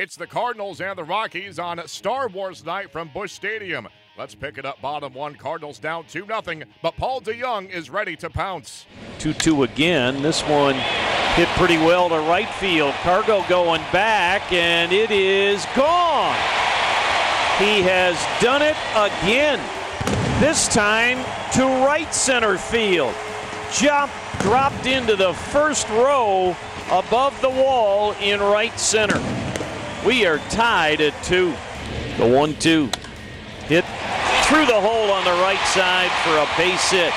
It's the Cardinals and the Rockies on Star Wars night from Busch Stadium. Let's pick it up bottom one. Cardinals down 2 0, but Paul DeJong is ready to pounce. 2 2 again. This one hit pretty well to right field. Cargo going back, and it is gone. He has done it again. This time to right center field. Jump dropped into the first row above the wall in right center. We are tied at two. The one two hit through the hole on the right side for a base hit.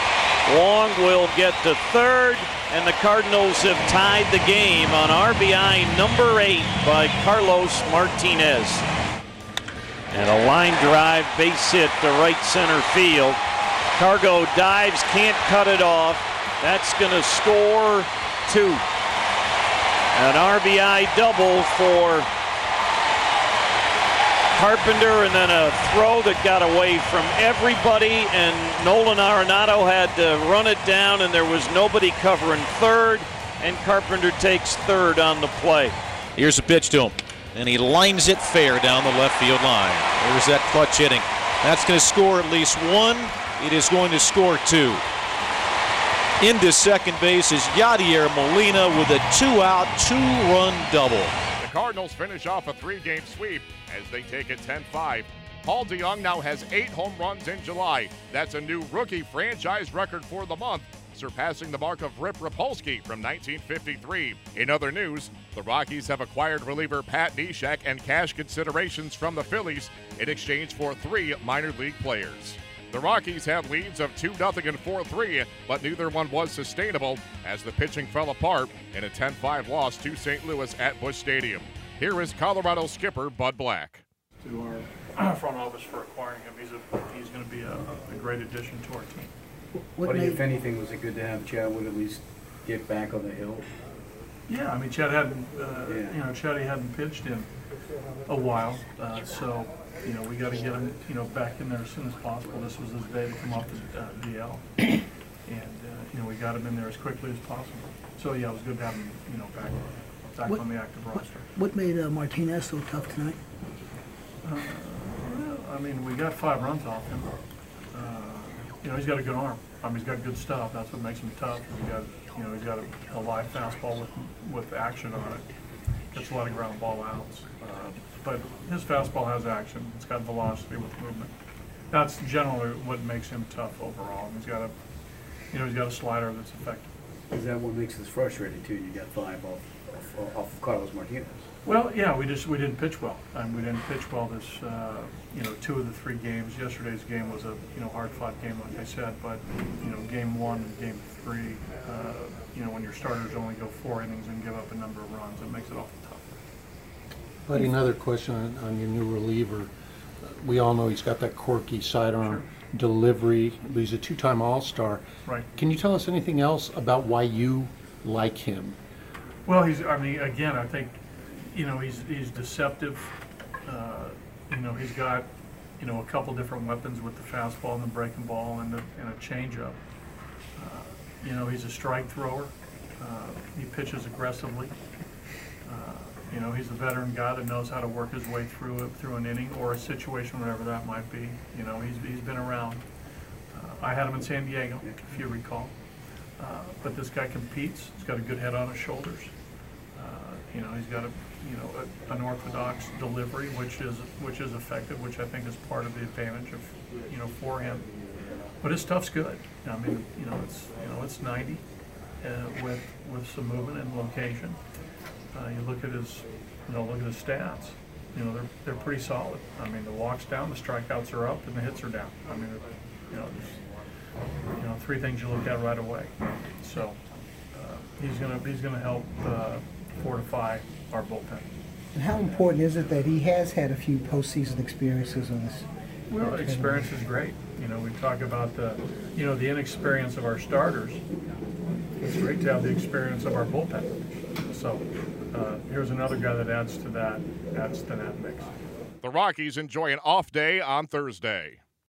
Wong will get to third, and the Cardinals have tied the game on RBI number eight by Carlos Martinez. And a line drive base hit to right center field. Cargo dives, can't cut it off. That's going to score two. An RBI double for Carpenter, and then a throw that got away from everybody, and Nolan Arenado had to run it down, and there was nobody covering third, and Carpenter takes third on the play. Here's a pitch to him, and he lines it fair down the left field line. There's that clutch hitting. That's going to score at least one. It is going to score two. Into second base is Yadier Molina with a two-out, two-run double. Cardinals finish off a three game sweep as they take it 10 5. Paul DeJong now has eight home runs in July. That's a new rookie franchise record for the month, surpassing the mark of Rip Repulski from 1953. In other news, the Rockies have acquired reliever Pat Neshek and cash considerations from the Phillies in exchange for three minor league players. The Rockies had leads of 2 0 and 4 3, but neither one was sustainable as the pitching fell apart in a 10 5 loss to St. Louis at Busch Stadium. Here is Colorado skipper Bud Black. To our front office for acquiring him. He's, a, he's going to be a, a, great addition to our team. What, what if anything, was it good to have Chatwood at least get back on the hill? Yeah, I mean, Chad hadn't, uh, yeah. you know, Chad hadn't pitched in a while, uh, so you know, we got to get him, you know, back in there as soon as possible. This was his day to come off the uh, DL, and uh, you know, we got him in there as quickly as possible. So yeah, it was good to have him, you know, back back what, on the active roster. What made uh, Martinez so tough tonight? Uh, well, I mean, we got five runs off him. Uh, you know, he's got a good arm. I mean, he's got good stuff. That's what makes him tough. He got, you know, he's got a, a live fastball with with action on it. Gets a lot of ground ball outs. Uh, but his fastball has action. It's got velocity with movement. That's generally what makes him tough overall. He's got a, you know, he's got a slider that's effective. Is that what makes us frustrating too? You got five off, off, off Carlos Martinez. Well, yeah, we just we didn't pitch well, I and we didn't pitch well this, uh, you know, two of the three games. Yesterday's game was a you know hard-fought game, like I said, but you know, game one and game three, uh, you know, when your starters only go four innings and give up a number of runs, it makes it awful tough. Buddy, another question on, on your new reliever. We all know he's got that quirky sidearm sure. delivery, he's a two-time All-Star. Right. Can you tell us anything else about why you like him? Well, he's. I mean, again, I think, you know, he's he's deceptive. Uh, you know, he's got, you know, a couple different weapons with the fastball and the breaking ball and, the, and a changeup. Uh, you know, he's a strike thrower. Uh, he pitches aggressively. Uh, you know, he's a veteran guy that knows how to work his way through it, through an inning or a situation, whatever that might be. You know, he's, he's been around. Uh, I had him in San Diego, if you recall. Uh, but this guy competes. He's got a good head on his shoulders. You know, he's got a you know a, an orthodox delivery, which is which is effective, which I think is part of the advantage of you know for him. But his stuff's good. I mean, you know, it's you know it's 90 uh, with with some movement and location. Uh, you look at his, you know, look at his stats. You know, they're they're pretty solid. I mean, the walks down, the strikeouts are up, and the hits are down. I mean, you know, you know, three things you look at right away. So uh, he's gonna he's gonna help uh, fortify our bullpen. And how important is it that he has had a few postseason experiences on this? Well, experience is great. You know, we talk about the, you know, the inexperience of our starters. It's great to have the experience of our bullpen. So uh, here's another guy that adds to that, adds to that mix. The Rockies enjoy an off day on Thursday.